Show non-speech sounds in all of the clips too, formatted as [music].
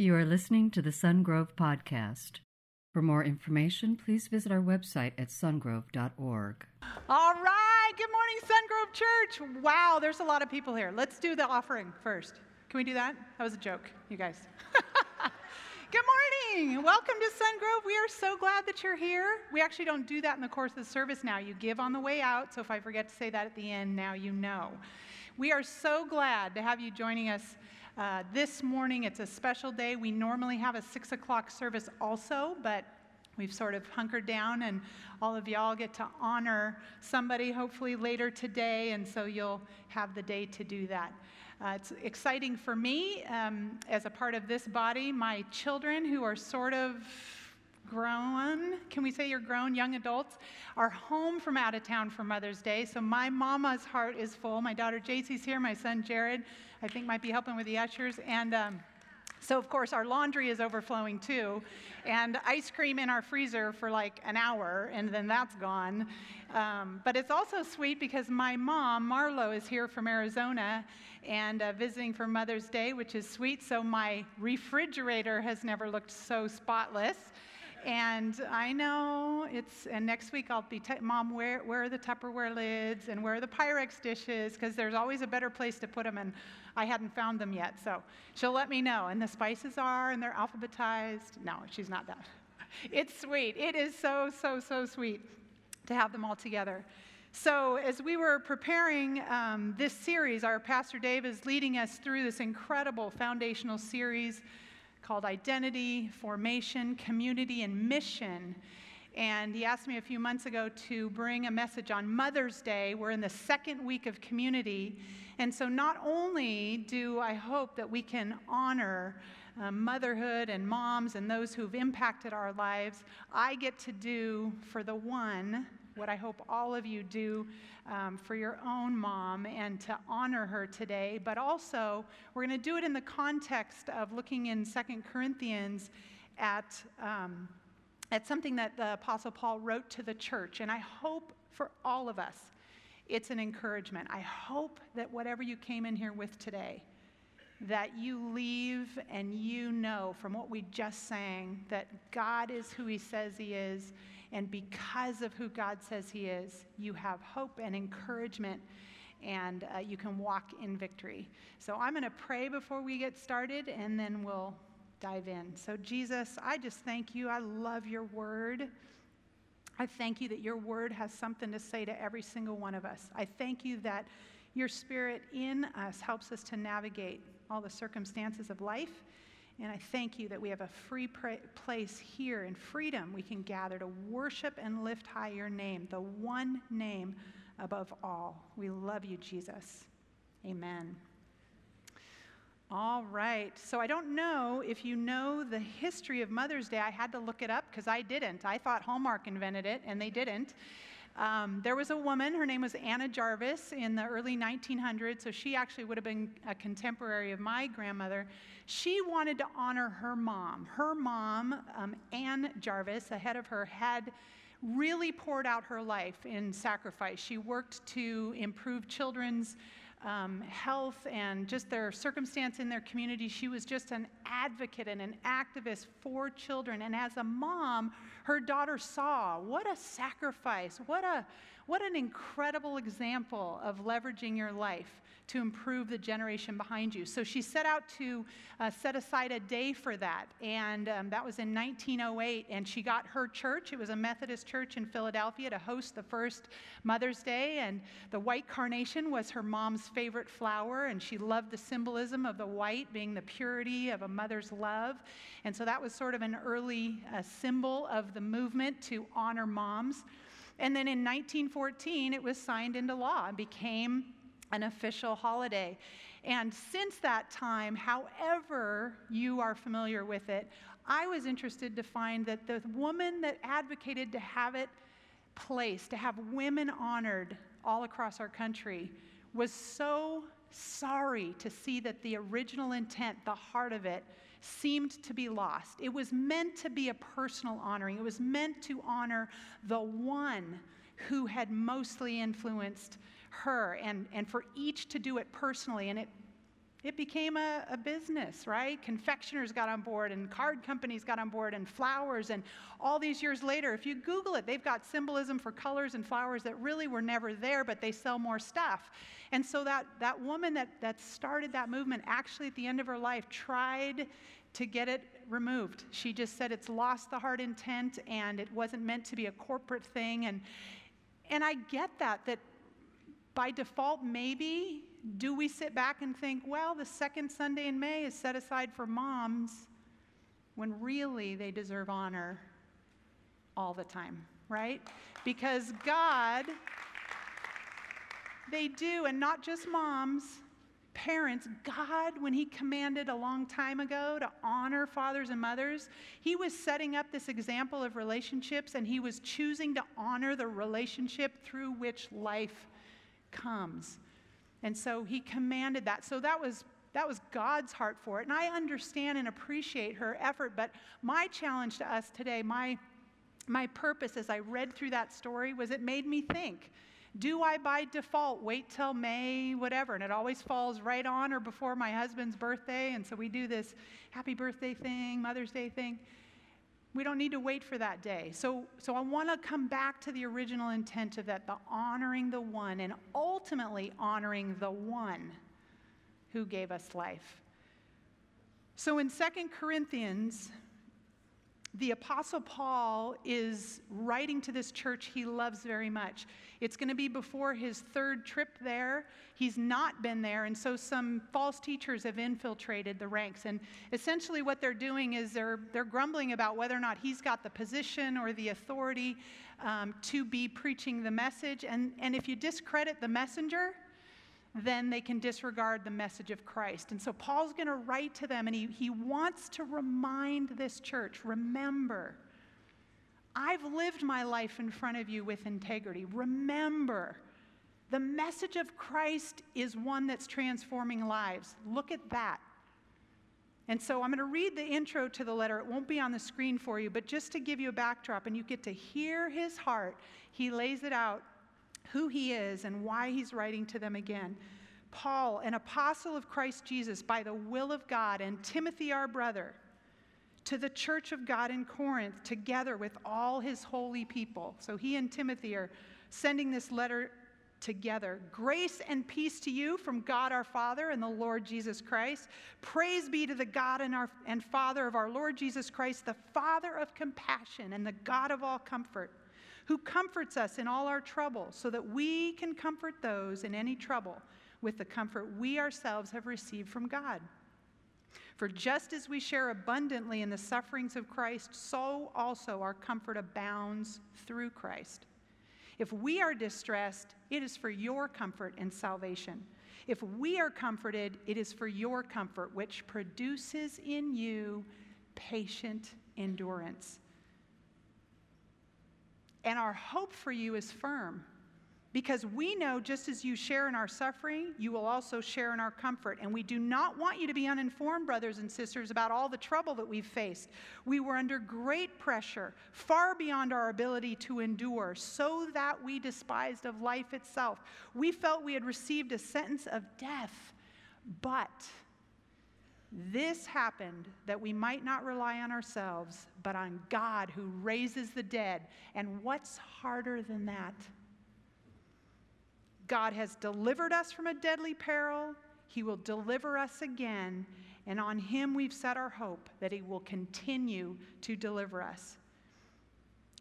You are listening to the Sungrove Podcast. For more information, please visit our website at sungrove.org. All right. Good morning, Sungrove Church. Wow, there's a lot of people here. Let's do the offering first. Can we do that? That was a joke, you guys. [laughs] Good morning. Welcome to Sungrove. We are so glad that you're here. We actually don't do that in the course of the service now. You give on the way out, so if I forget to say that at the end, now you know. We are so glad to have you joining us uh, this morning. It's a special day. We normally have a 6 o'clock service also, but we've sort of hunkered down, and all of y'all get to honor somebody hopefully later today, and so you'll have the day to do that. Uh, it's exciting for me um, as a part of this body. My children, who are sort of grown, can we say you're grown, young adults, are home from out of town for Mother's Day. So my mama's heart is full. My daughter JC's here, my son Jared, I think might be helping with the ushers. And um, so, of course, our laundry is overflowing too, and ice cream in our freezer for like an hour, and then that's gone. Um, but it's also sweet because my mom, Marlo, is here from Arizona and uh, visiting for Mother's Day, which is sweet. So, my refrigerator has never looked so spotless. And I know it's, and next week I'll be, Mom, where, where are the Tupperware lids and where are the Pyrex dishes? Because there's always a better place to put them, and I hadn't found them yet. So she'll let me know. And the spices are, and they're alphabetized. No, she's not that. It's sweet. It is so, so, so sweet to have them all together. So, as we were preparing um, this series, our Pastor Dave is leading us through this incredible foundational series called Identity, Formation, Community, and Mission. And he asked me a few months ago to bring a message on Mother's Day. We're in the second week of community. And so, not only do I hope that we can honor uh, motherhood and moms and those who've impacted our lives, I get to do for the one what I hope all of you do um, for your own mom and to honor her today. But also, we're going to do it in the context of looking in Second Corinthians at, um, at something that the Apostle Paul wrote to the church. And I hope for all of us, it's an encouragement. I hope that whatever you came in here with today, that you leave and you know from what we just sang that God is who He says He is and because of who God says He is, you have hope and encouragement and uh, you can walk in victory. So I'm going to pray before we get started and then we'll dive in. So, Jesus, I just thank you. I love your word. I thank you that your word has something to say to every single one of us. I thank you that your spirit in us helps us to navigate all the circumstances of life and I thank you that we have a free place here in freedom. We can gather to worship and lift high your name, the one name above all. We love you, Jesus. Amen. All right. So I don't know if you know the history of Mother's Day. I had to look it up because I didn't. I thought Hallmark invented it, and they didn't. Um, there was a woman, her name was Anna Jarvis, in the early 1900s, so she actually would have been a contemporary of my grandmother. She wanted to honor her mom. Her mom, um, Jarvis, ahead of her, had really poured out her life in sacrifice. She worked to improve children's um, health and just their circumstance in their community. She was just an advocate and an activist for children. And as a mom, her daughter saw what a sacrifice, what, a, what an incredible example of leveraging your life to improve the generation behind you. So she set out to uh, set aside a day for that. And um, that was in 1908. And she got her church, it was a Methodist church in Philadelphia, to host the first Mother's Day. And the white carnation was her mom's favorite flower. And she loved the symbolism of the white being the purity of a mother's love. And so that was sort of an early uh, symbol of the movement to honor moms. And then in 1914, it was signed into law and became an official holiday. And since that time, however you are familiar with it, I was interested to find that the woman that advocated to have it placed, to have women honored all across our country, was so sorry to see that the original intent, the heart of it, seemed to be lost. It was meant to be a personal honoring, it was meant to honor the one who had mostly influenced her and, and for each to do it personally. And it it became a, a, business, right? Confectioners got on board and card companies got on board and flowers. And all these years later, if you Google it, they've got symbolism for colors and flowers that really were never there, but they sell more stuff. And so that, that woman that, that started that movement actually at the end of her life tried to get it removed. She just said it's lost the heart intent and it wasn't meant to be a corporate thing. And, and I get that, that by default, maybe, do we sit back and think, well, the second Sunday in May is set aside for moms when really they deserve honor all the time, right? Because God, they do, and not just moms, parents, God, when He commanded a long time ago to honor fathers and mothers, He was setting up this example of relationships and He was choosing to honor the relationship through which life comes. And so He commanded that. So that was. That was God's heart for it. And I understand and appreciate her effort. But my challenge to us today, my, my purpose as I read through that story, was it made me think do I by default wait till May, whatever? And it always falls right on or before my husband's birthday. And so we do this happy birthday thing, Mother's Day thing. We don't need to wait for that day. So, so I want to come back to the original intent of that the honoring the one and ultimately honoring the one who gave us life. So in Second Corinthians, the Apostle Paul is writing to this church he loves very much. It's going to be before his third trip there. He's not been there, and so some false teachers have infiltrated the ranks. And essentially, what they're doing is they're, they're grumbling about whether or not he's got the position or the authority um, to be preaching the message. And, and if you discredit the messenger, then they can disregard the message of Christ. And so Paul's going to write to them, and he, he wants to remind this church remember, I've lived my life in front of you with integrity. Remember, the message of Christ is one that's transforming lives. Look at that. And so I'm going to read the intro to the letter. It won't be on the screen for you, but just to give you a backdrop and you get to hear his heart, he lays it out who he is and why he's writing to them again. Paul, an apostle of Christ Jesus by the will of God, and Timothy, our brother, to the church of God in Corinth, together with all his holy people. So he and Timothy are sending this letter together. Grace and peace to you from God our Father and the Lord Jesus Christ. Praise be to the God and, our, and Father of our Lord Jesus Christ, the Father of compassion and the God of all comfort who comforts us in all our trouble, so that we can comfort those in any trouble with the comfort we ourselves have received from God. For just as we share abundantly in the sufferings of Christ, so also our comfort abounds through Christ. If we are distressed, it is for your comfort and salvation. If we are comforted, it is for your comfort, which produces in you patient endurance. And our hope for you is firm because we know just as you share in our suffering, you will also share in our comfort. And we do not want you to be uninformed, brothers and sisters, about all the trouble that we've faced. We were under great pressure, far beyond our ability to endure, so that we despised of life itself. We felt we had received a sentence of death, but this happened that we might not rely on ourselves, but on God who raises the dead. And what's harder than that? God has delivered us from a deadly peril. He will deliver us again. And on Him we've set our hope that He will continue to deliver us.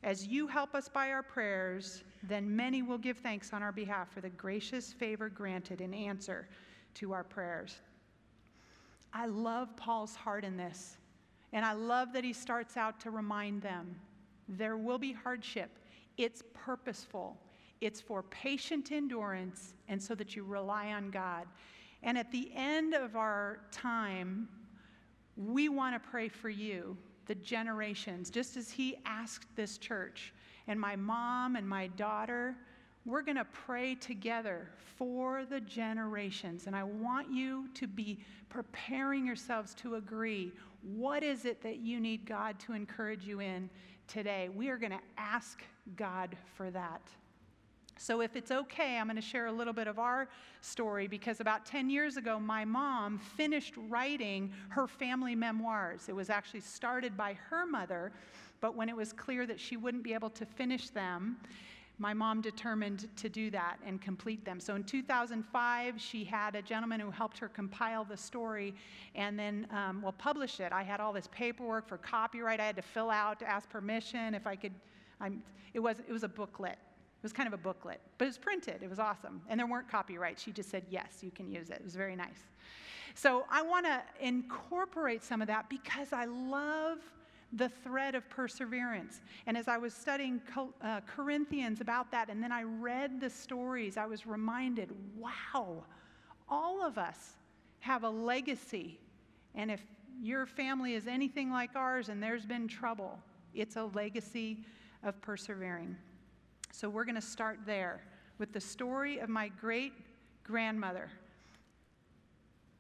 As you help us by our prayers, then many will give thanks on our behalf for the gracious favor granted in answer to our prayers. I love Paul's heart in this. And I love that he starts out to remind them there will be hardship. It's purposeful, it's for patient endurance, and so that you rely on God. And at the end of our time, we want to pray for you, the generations, just as he asked this church. And my mom and my daughter, we're going to pray together for the generations. And I want you to be preparing yourselves to agree. What is it that you need God to encourage you in today? We are going to ask God for that. So, if it's okay, I'm going to share a little bit of our story because about 10 years ago, my mom finished writing her family memoirs. It was actually started by her mother, but when it was clear that she wouldn't be able to finish them, my mom determined to do that and complete them. So in 2005, she had a gentleman who helped her compile the story and then, um, well, publish it. I had all this paperwork for copyright I had to fill out to ask permission if I could. I'm, it, was, it was a booklet. It was kind of a booklet, but it was printed. It was awesome. And there weren't copyrights. She just said, yes, you can use it. It was very nice. So I want to incorporate some of that because I love the thread of perseverance. And as I was studying uh, Corinthians about that, and then I read the stories, I was reminded wow, all of us have a legacy. And if your family is anything like ours and there's been trouble, it's a legacy of persevering. So we're going to start there with the story of my great grandmother,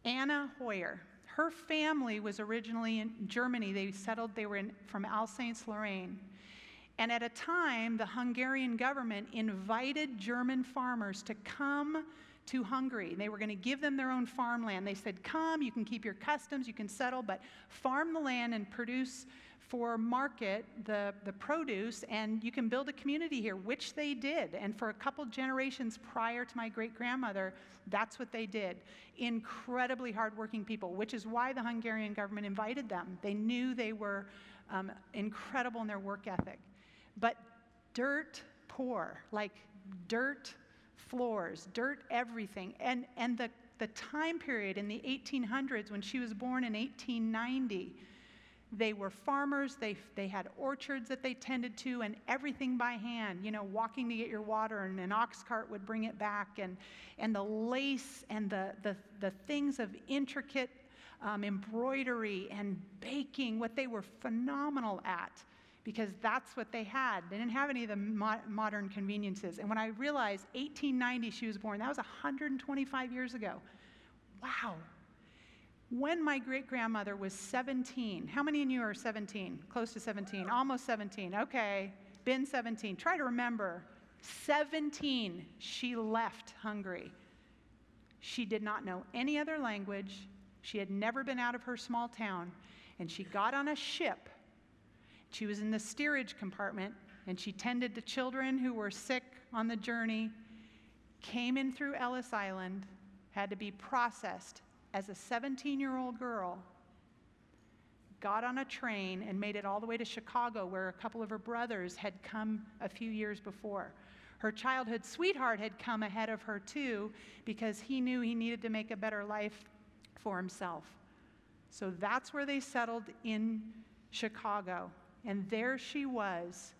Anna Hoyer. Her family was originally in Germany. They settled, they were in, from Alsace Lorraine. And at a time, the Hungarian government invited German farmers to come to Hungary. They were going to give them their own farmland. They said, Come, you can keep your customs, you can settle, but farm the land and produce for market the, the produce, and you can build a community here, which they did. And for a couple generations prior to my great grandmother, that's what they did. Incredibly hardworking people, which is why the Hungarian government invited them. They knew they were um, incredible in their work ethic. But dirt poor, like dirt floors, dirt everything. And, and the, the time period in the 1800s when she was born in 1890, they were farmers, they, they had orchards that they tended to, and everything by hand, you know, walking to get your water, and an ox cart would bring it back, and, and the lace and the, the, the things of intricate um, embroidery and baking, what they were phenomenal at, because that's what they had. They didn't have any of the mo- modern conveniences. And when I realized 1890 she was born, that was 125 years ago. Wow, when my great grandmother was 17, how many of you are 17? Close to 17, almost 17. Okay, been 17. Try to remember 17, she left Hungary. She did not know any other language. She had never been out of her small town. And she got on a ship. She was in the steerage compartment and she tended to children who were sick on the journey, came in through Ellis Island, had to be processed, as a 17 year old girl, got on a train and made it all the way to Chicago, where a couple of her brothers had come a few years before. Her childhood sweetheart had come ahead of her too, because he knew he needed to make a better life for himself. So that's where they settled in Chicago. And there she was.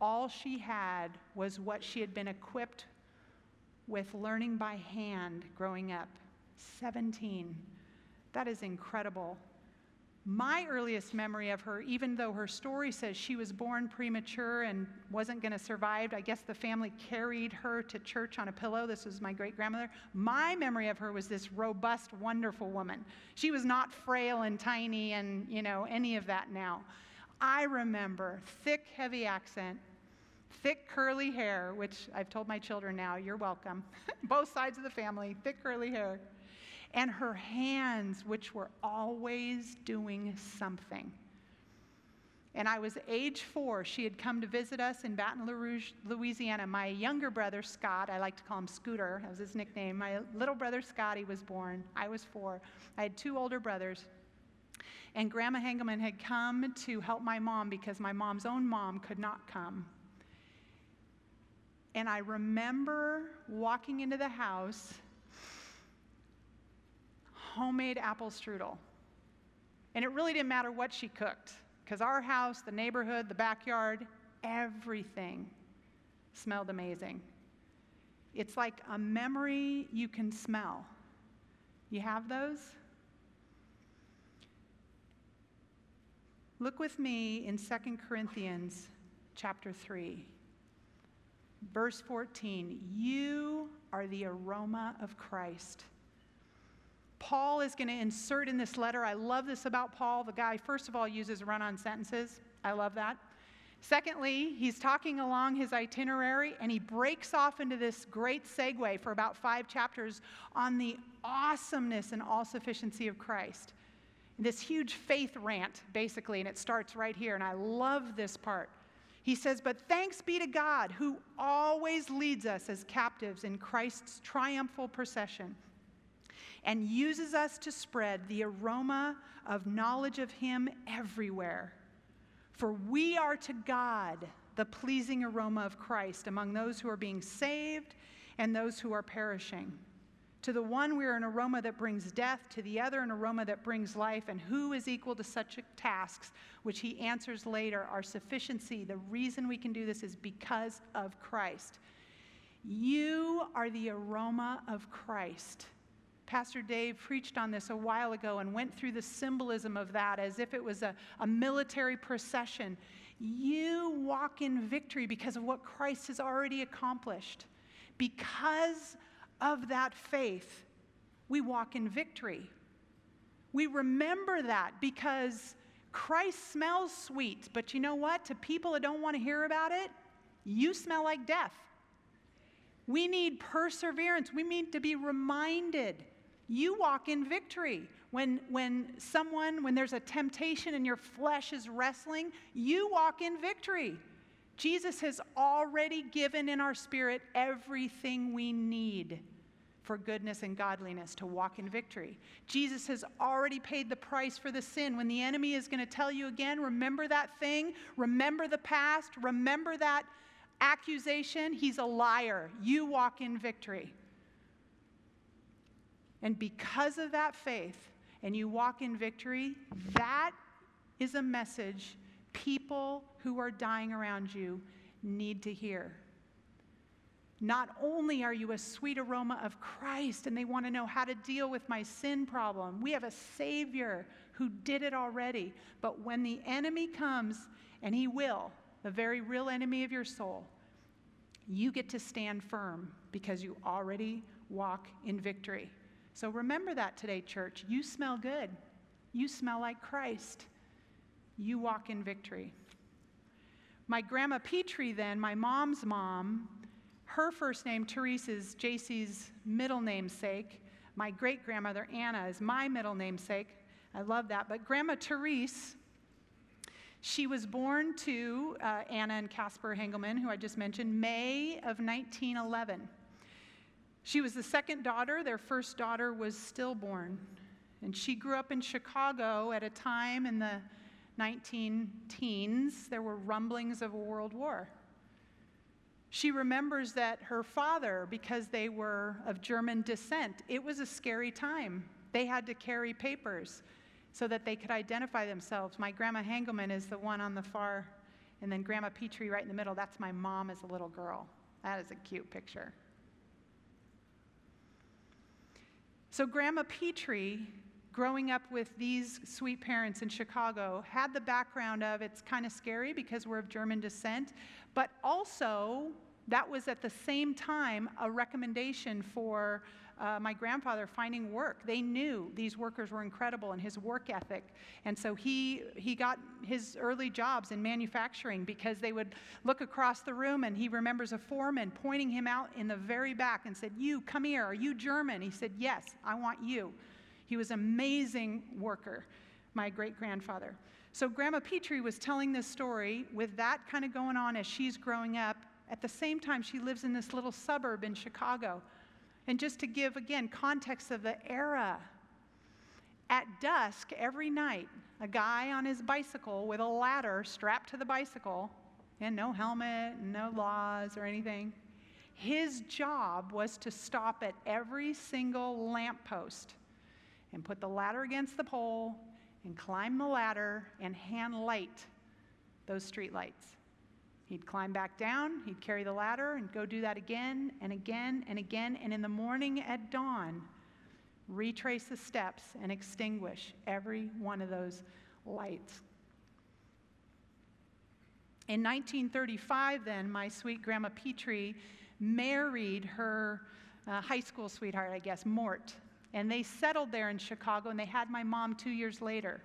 All she had was what she had been equipped with learning by hand growing up. 17. That is incredible. My earliest memory of her, even though her story says she was born premature and wasn't going to survive, I guess the family carried her to church on a pillow. This was my great grandmother. My memory of her was this robust, wonderful woman. She was not frail and tiny and, you know, any of that now. I remember thick, heavy accent, thick curly hair, which I've told my children now, you're welcome. [laughs] Both sides of the family, thick curly hair and her hands, which were always doing something. And I was age four. She had come to visit us in Baton Rouge, Louisiana. My younger brother, Scott, I like to call him Scooter, that was his nickname. My little brother, Scotty, was born. I was four. I had two older brothers. And Grandma Hengelman had come to help my mom because my mom's own mom could not come. And I remember walking into the house homemade apple strudel. And it really didn't matter what she cooked, because our house, the neighborhood, the backyard, everything smelled amazing. It's like a memory you can smell. You have those? Look with me in 2 Corinthians chapter 3. Verse 14, you are the aroma of Christ Paul is going to insert in this letter. I love this about Paul. The guy, first of all, uses run on sentences. I love that. Secondly, he's talking along his itinerary and he breaks off into this great segue for about five chapters on the awesomeness and all sufficiency of Christ. This huge faith rant, basically, and it starts right here. And I love this part. He says, But thanks be to God who always leads us as captives in Christ's triumphal procession and uses us to spread the aroma of knowledge of Him everywhere. For we are to God the pleasing aroma of Christ among those who are being saved and those who are perishing. To the one, we are an aroma that brings death, to the other, an aroma that brings life. And who is equal to such tasks, which he answers later? Our sufficiency, the reason we can do this is because of Christ. You are the aroma of Christ. Pastor Dave preached on this a while ago and went through the symbolism of that as if it was a, a military procession. You walk in victory because of what Christ has already accomplished. Because of that faith, we walk in victory. We remember that because Christ smells sweet, but you know what? To people that don't want to hear about it, you smell like death. We need perseverance. We need to be reminded you walk in victory. When, when someone, when there's a temptation and your flesh is wrestling, you walk in victory. Jesus has already given in our spirit everything we need for goodness and godliness to walk in victory. Jesus has already paid the price for the sin. When the enemy is going to tell you again, remember that thing, remember the past, remember that accusation, he's a liar. You walk in victory. And because of that faith, and you walk in victory, that is a message people who are dying around you need to hear. Not only are you a sweet aroma of Christ and they want to know how to deal with my sin problem, we have a Savior who did it already. But when the enemy comes, and he will, the very real enemy of your soul, you get to stand firm because you already walk in victory. So remember that today, church. You smell good. You smell like Christ. You walk in victory. My grandma Petrie, then, my mom's mom, her first name, Therese, is JC's middle namesake. My great grandmother, Anna, is my middle namesake. I love that. But Grandma Therese, she was born to uh, Anna and Casper Hengelman, who I just mentioned, May of 1911. She was the second daughter. Their first daughter was stillborn. And she grew up in Chicago at a time in the 19 teens. There were rumblings of a world war. She remembers that her father, because they were of German descent, it was a scary time. They had to carry papers so that they could identify themselves. My grandma Hengelman is the one on the far, and then Grandma Petrie right in the middle. That's my mom as a little girl. That is a cute picture. So, Grandma Petrie, growing up with these sweet parents in Chicago, had the background of it's kind of scary because we're of German descent, but also that was at the same time a recommendation for uh, my grandfather finding work. They knew these workers were incredible and his work ethic. And so he, he got his early jobs in manufacturing because they would look across the room and he remembers a foreman pointing him out in the very back and said, You, come here. Are you German? He said, Yes, I want you. He was an amazing worker, my great grandfather. So Grandma Petrie was telling this story with that kind of going on as she's growing up. At the same time, she lives in this little suburb in Chicago and just to give, again, context of the era, at dusk every night, a guy on his bicycle with a ladder strapped to the bicycle and no helmet, no laws or anything. His job was to stop at every single lamppost and put the ladder against the pole and climb the ladder and hand light those street lights. He'd climb back down, he'd carry the ladder and go do that again and again and again. And in the morning at dawn, retrace the steps and extinguish every one of those lights. In 1935, then, my sweet grandma Petrie married her uh, high school sweetheart, I guess, Mort. And they settled there in Chicago, and they had my mom two years later.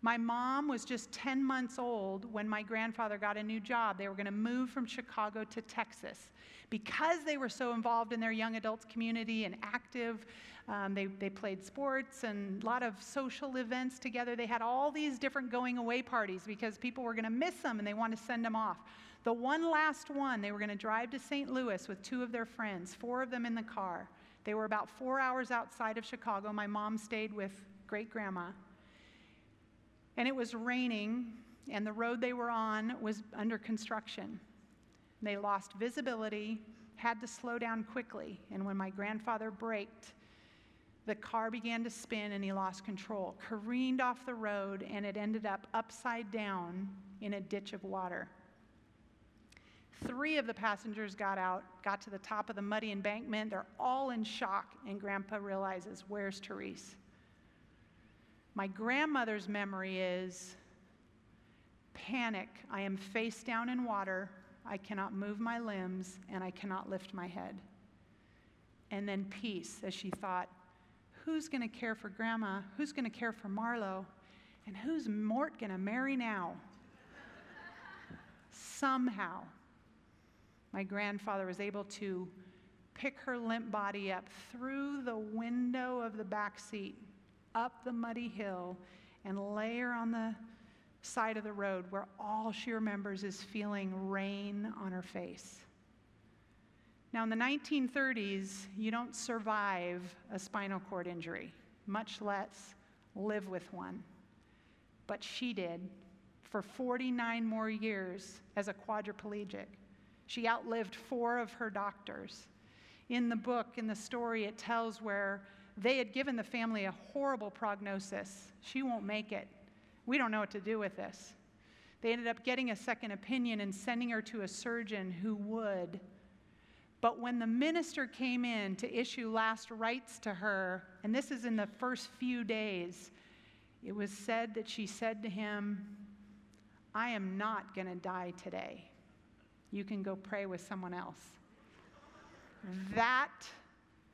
My mom was just 10 months old when my grandfather got a new job. They were going to move from Chicago to Texas. Because they were so involved in their young adults community and active, um, they, they played sports and a lot of social events together. They had all these different going away parties because people were going to miss them and they wanted to send them off. The one last one, they were going to drive to St. Louis with two of their friends, four of them in the car. They were about four hours outside of Chicago. My mom stayed with great grandma. And it was raining, and the road they were on was under construction. They lost visibility, had to slow down quickly, and when my grandfather braked, the car began to spin and he lost control, careened off the road, and it ended up upside down in a ditch of water. Three of the passengers got out, got to the top of the muddy embankment. They're all in shock, and Grandpa realizes, Where's Therese? My grandmother's memory is panic. I am face down in water. I cannot move my limbs and I cannot lift my head. And then peace as she thought, who's going to care for grandma? Who's going to care for Marlo? And who's Mort going to marry now? [laughs] Somehow, my grandfather was able to pick her limp body up through the window of the back seat up the muddy hill and lay her on the side of the road where all she remembers is feeling rain on her face. Now, in the 1930s, you don't survive a spinal cord injury, much less live with one. But she did for 49 more years as a quadriplegic. She outlived four of her doctors. In the book, in the story, it tells where they had given the family a horrible prognosis. She won't make it. We don't know what to do with this. They ended up getting a second opinion and sending her to a surgeon who would. But when the minister came in to issue last rites to her, and this is in the first few days, it was said that she said to him, I am not going to die today. You can go pray with someone else. That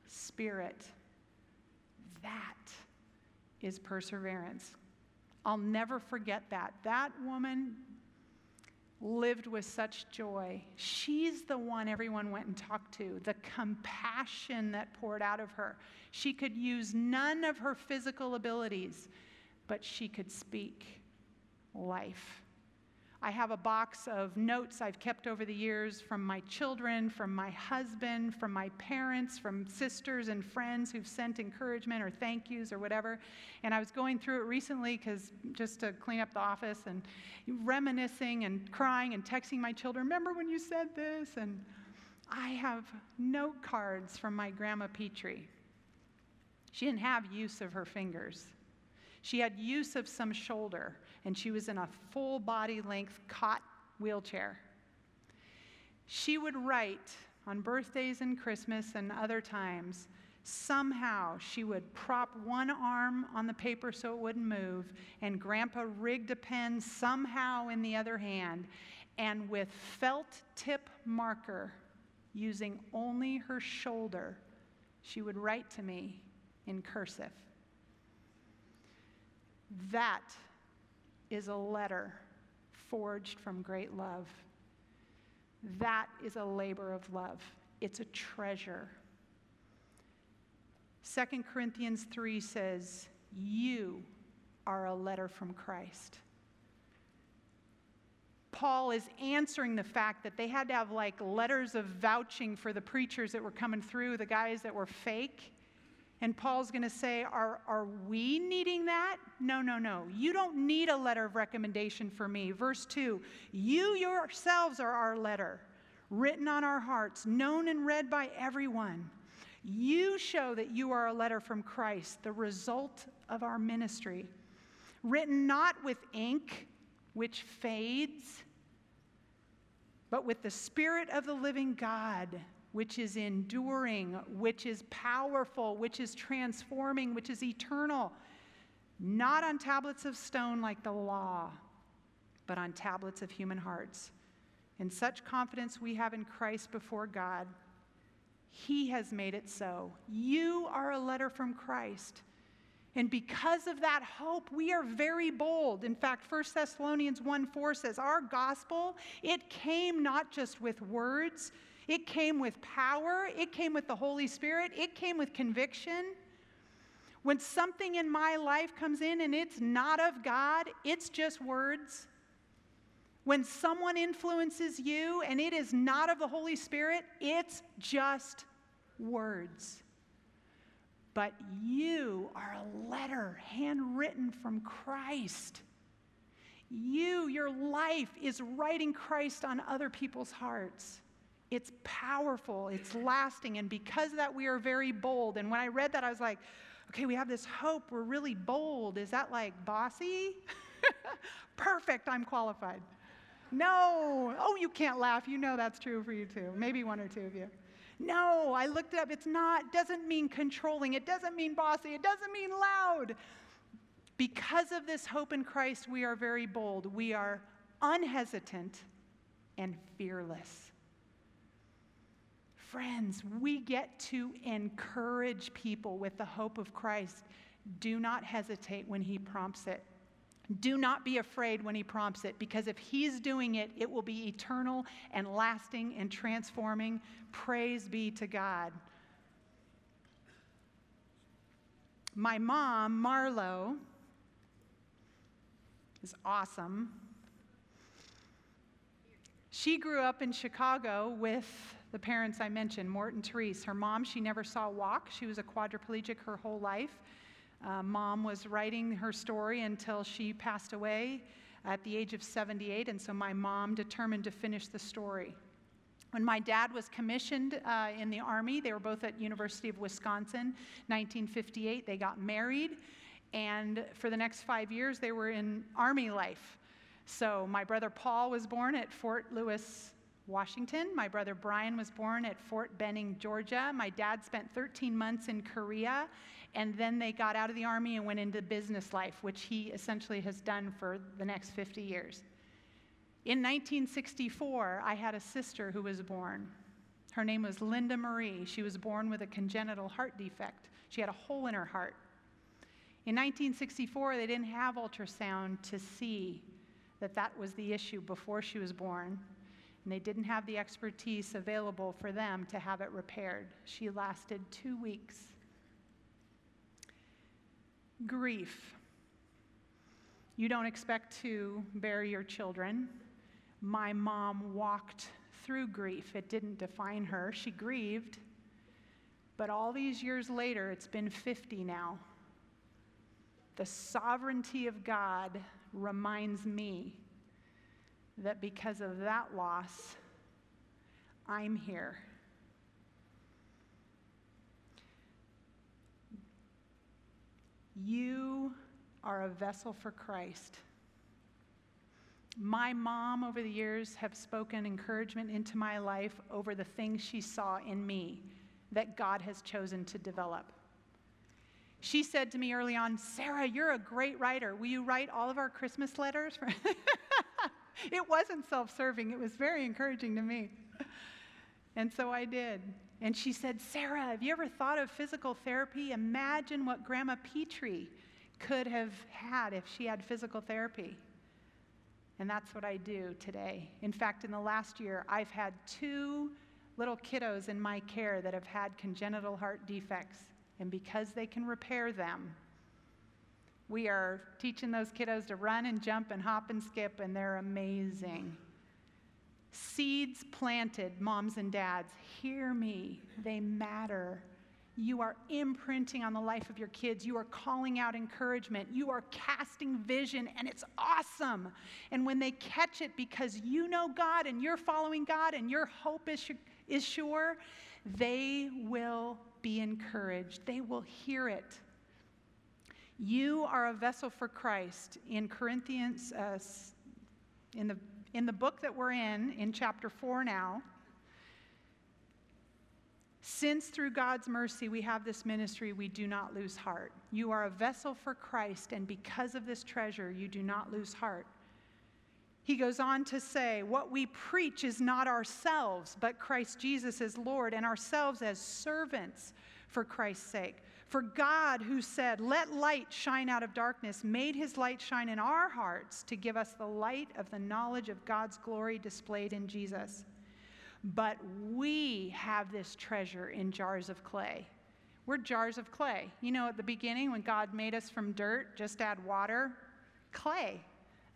spirit that is perseverance. I'll never forget that. That woman lived with such joy. She's the one everyone went and talked to, the compassion that poured out of her. She could use none of her physical abilities, but she could speak life. I have a box of notes I've kept over the years from my children, from my husband, from my parents, from sisters and friends who've sent encouragement or thank yous or whatever. And I was going through it recently because just to clean up the office and reminiscing and crying and texting my children, remember when you said this? And I have note cards from my grandma Petrie. She didn't have use of her fingers. She had use of some shoulder and she was in a full body length cot wheelchair. She would write on birthdays and Christmas and other times. Somehow she would prop one arm on the paper so it wouldn't move, and Grandpa rigged a pen somehow in the other hand, and with felt tip marker, using only her shoulder, she would write to me in cursive. That is a letter forged from great love. That is a labor of love, it's a treasure. 2 Corinthians 3 says, You are a letter from Christ. Paul is answering the fact that they had to have like letters of vouching for the preachers that were coming through, the guys that were fake. And Paul's going to say, are, are we needing that? No, no, no. You don't need a letter of recommendation for me. Verse 2 You yourselves are our letter, written on our hearts, known and read by everyone. You show that you are a letter from Christ, the result of our ministry, written not with ink, which fades, but with the Spirit of the living God which is enduring, which is powerful, which is transforming, which is eternal, not on tablets of stone like the law, but on tablets of human hearts. In such confidence we have in Christ before God, He has made it so. You are a letter from Christ. And because of that hope, we are very bold. In fact, 1 Thessalonians 1 4 says, Our gospel, it came not just with words, it came with power, it came with the Holy Spirit, it came with conviction. When something in my life comes in and it's not of God, it's just words. When someone influences you and it is not of the Holy Spirit, it's just words. But you are a letter handwritten from Christ. You, your life, is writing Christ on other people's hearts. It's powerful, it's lasting, and because of that, we are very bold. And when I read that, I was like, okay, we have this hope, we're really bold. Is that like bossy? [laughs] Perfect, I'm qualified. No. Oh, you can't laugh. You know that's true for you too. Maybe one or two of you. No, I looked it up. It's not, doesn't mean controlling. It doesn't mean bossy. It doesn't mean loud. Because of this hope in Christ, we are very bold. We are unhesitant and fearless. Friends, we get to encourage people with the hope of Christ. Do not hesitate when He prompts it. Do not be afraid when he prompts it, because if he's doing it, it will be eternal and lasting and transforming. Praise be to God. My mom, Marlo, is awesome. She grew up in Chicago with the parents I mentioned, Mort and Therese. Her mom, she never saw walk. She was a quadriplegic her whole life. Uh, mom was writing her story until she passed away at the age of 78, and so my mom determined to finish the story. When my dad was commissioned uh, in the Army, they were both at University of Wisconsin, 1958. They got married, and for the next five years, they were in Army life. So my brother Paul was born at Fort Lewis, Washington. My brother Brian was born at Fort Benning, Georgia. My dad spent 13 months in Korea, and then they got out of the army and went into business life, which he essentially has done for the next 50 years. In 1964, I had a sister who was born. Her name was Linda Marie. She was born with a congenital heart defect. She had a hole in her heart. In 1964, they didn't have ultrasound to see that that was the issue before she was born, and they didn't have the expertise available for them to have it repaired. She lasted two weeks grief. You don't expect to bury your children. My mom walked through grief. It didn't define her. She grieved. But all these years later, it's been 50 now. The sovereignty of God reminds me that because of that loss, I'm here. You are a vessel for Christ. My mom, over the years, have spoken encouragement into my life over the things she saw in me that God has chosen to develop. She said to me early on, Sarah, you're a great writer. Will you write all of our Christmas letters? [laughs] [laughs] [laughs] it wasn't self serving, it was very encouraging to me. [laughs] And so I did. And she said, Sarah, have you ever thought of physical therapy? Imagine what Grandma Petrie could have had if she had physical therapy. And that's what I do today. In fact, in the last year, I've had two little kiddos in my care that have had congenital heart defects. And because they can repair them, we are teaching those kiddos to run and jump and hop and skip, and they're amazing. Seeds planted, moms and dads, hear me, they matter. You are imprinting on the life of your kids. You are calling out encouragement. You are casting vision, and it's awesome. And when they catch it because you know God and you're following God and your hope is, is sure, they will be encouraged. They will hear it. You are a vessel for Christ. In Corinthians, uh, in the in the book that we're in, in chapter 4 now, since through God's mercy we have this ministry, we do not lose heart. You are a vessel for Christ, and because of this treasure, you do not lose heart. He goes on to say, What we preach is not ourselves, but Christ Jesus as Lord, and ourselves as servants for Christ's sake. For God, who said, Let light shine out of darkness, made his light shine in our hearts to give us the light of the knowledge of God's glory displayed in Jesus. But we have this treasure in jars of clay. We're jars of clay. You know, at the beginning, when God made us from dirt, just add water, clay.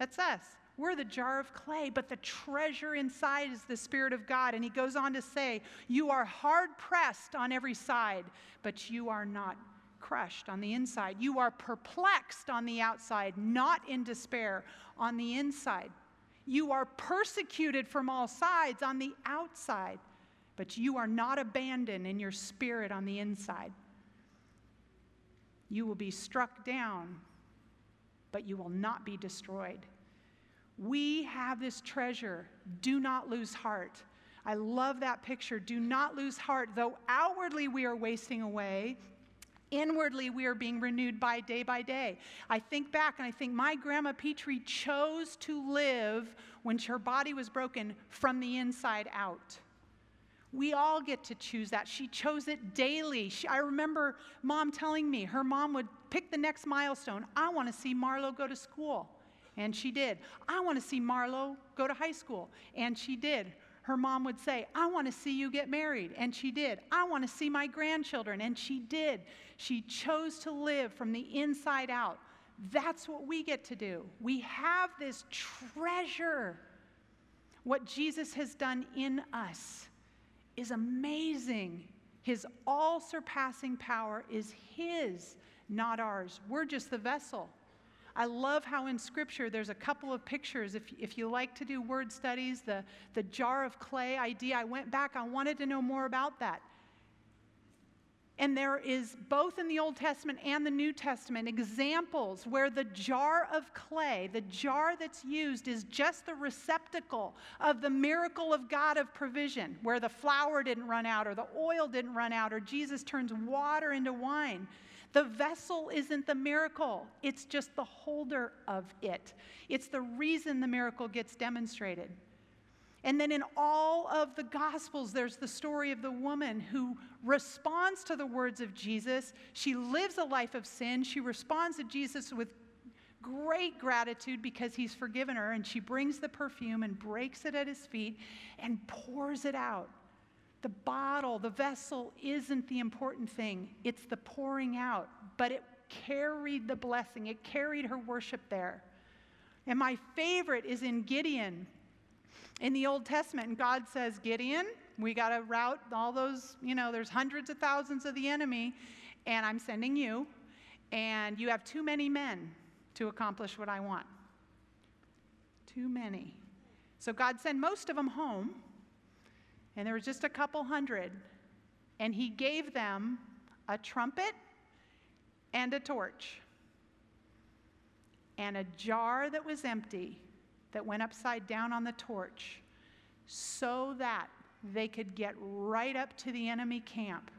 That's us. We're the jar of clay, but the treasure inside is the Spirit of God. And he goes on to say, You are hard pressed on every side, but you are not crushed on the inside. You are perplexed on the outside, not in despair on the inside. You are persecuted from all sides on the outside, but you are not abandoned in your spirit on the inside. You will be struck down, but you will not be destroyed. We have this treasure. Do not lose heart. I love that picture. Do not lose heart. Though outwardly we are wasting away, inwardly we are being renewed by day by day. I think back and I think my grandma Petrie chose to live when her body was broken from the inside out. We all get to choose that. She chose it daily. She, I remember mom telling me her mom would pick the next milestone. I want to see Marlo go to school. And she did. I want to see Marlo go to high school. And she did. Her mom would say, I want to see you get married. And she did. I want to see my grandchildren. And she did. She chose to live from the inside out. That's what we get to do. We have this treasure. What Jesus has done in us is amazing. His all surpassing power is His, not ours. We're just the vessel. I love how in Scripture there's a couple of pictures. If, if you like to do word studies, the, the jar of clay idea, I went back, I wanted to know more about that. And there is both in the Old Testament and the New Testament examples where the jar of clay, the jar that's used, is just the receptacle of the miracle of God of provision, where the flour didn't run out, or the oil didn't run out, or Jesus turns water into wine. The vessel isn't the miracle, it's just the holder of it. It's the reason the miracle gets demonstrated. And then in all of the Gospels, there's the story of the woman who responds to the words of Jesus. She lives a life of sin. She responds to Jesus with great gratitude because he's forgiven her. And she brings the perfume and breaks it at his feet and pours it out. The bottle, the vessel isn't the important thing, it's the pouring out. But it carried the blessing, it carried her worship there. And my favorite is in Gideon in the Old Testament. And God says, Gideon, we got to rout all those, you know, there's hundreds of thousands of the enemy, and I'm sending you, and you have too many men to accomplish what I want. Too many. So God sent most of them home and there was just a couple hundred, and he gave them a trumpet and a torch and a jar that was empty that went upside down on the torch so that they could get right up to the enemy camp.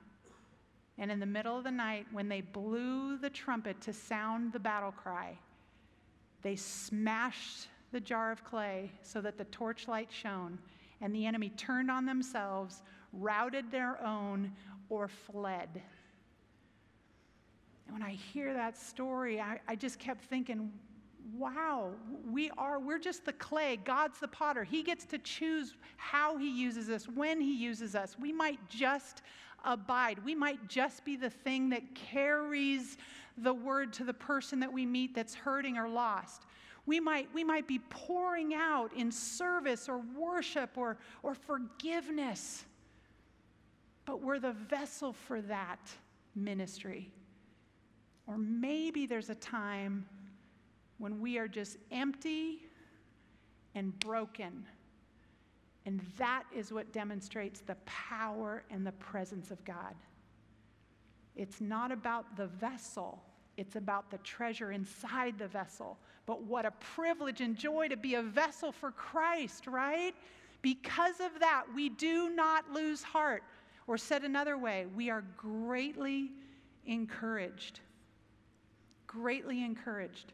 And in the middle of the night, when they blew the trumpet to sound the battle cry, they smashed the jar of clay so that the torchlight shone and the enemy turned on themselves, routed their own, or fled. And when I hear that story, I, I just kept thinking, wow, we are, we're just the clay. God's the potter. He gets to choose how He uses us, when He uses us. We might just abide. We might just be the thing that carries the word to the person that we meet that's hurting or lost. We might, we might be pouring out in service or worship or, or forgiveness, but we're the vessel for that ministry. Or maybe there's a time when we are just empty and broken. And that is what demonstrates the power and the presence of God. It's not about the vessel, it's about the treasure inside the vessel. But what a privilege and joy to be a vessel for Christ, right? Because of that, we do not lose heart. Or said another way, we are greatly encouraged. Greatly encouraged.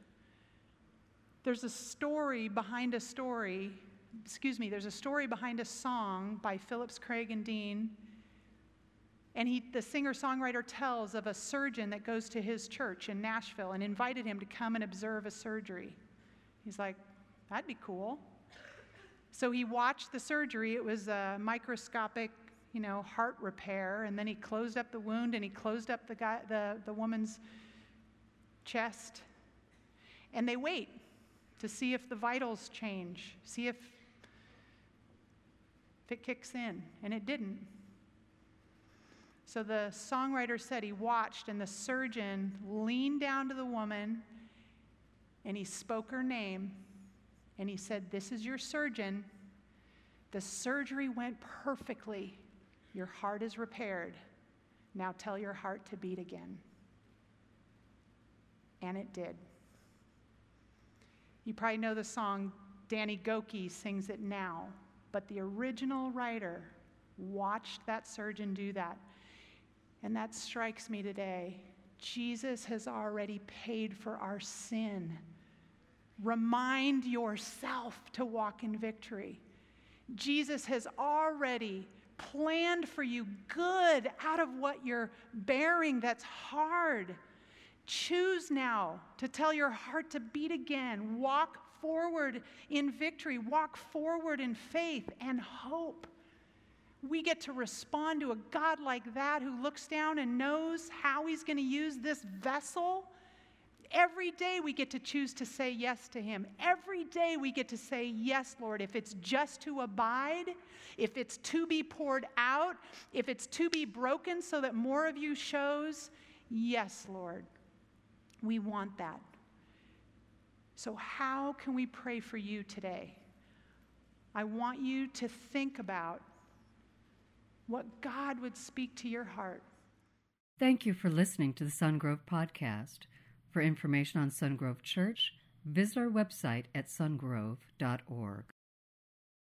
There's a story behind a story, excuse me, there's a story behind a song by Phillips Craig and Dean And he, the singer songwriter tells of a surgeon that goes to his church in Nashville and invited him to come and observe a surgery. He's like, that'd be cool. So he watched the surgery. It was a microscopic, you know, heart repair. And then he closed up the wound and he closed up the, guy, the, the woman's chest. And they wait to see if the vitals change, see if, if it kicks in. And it didn't. So the songwriter said he watched, and the surgeon leaned down to the woman and he spoke her name and he said, This is your surgeon. The surgery went perfectly. Your heart is repaired. Now tell your heart to beat again. And it did. You probably know the song, Danny Gokey sings it now, but the original writer watched that surgeon do that. And that strikes me today. Jesus has already paid for our sin. Remind yourself to walk in victory. Jesus has already planned for you good out of what you're bearing that's hard. Choose now to tell your heart to beat again. Walk forward in victory. Walk forward in faith and hope. We get to respond to a God like that who looks down and knows how he's going to use this vessel Every day we get to choose to say yes to Him. Every day we get to say, Yes, Lord, if it's just to abide, if it's to be poured out, if it's to be broken so that more of you shows, yes, Lord, we want that. So, how can we pray for you today? I want you to think about what God would speak to your heart. Thank you for listening to the Sungrove Podcast. For information on Sungrove Church, visit our website at sungrove.org.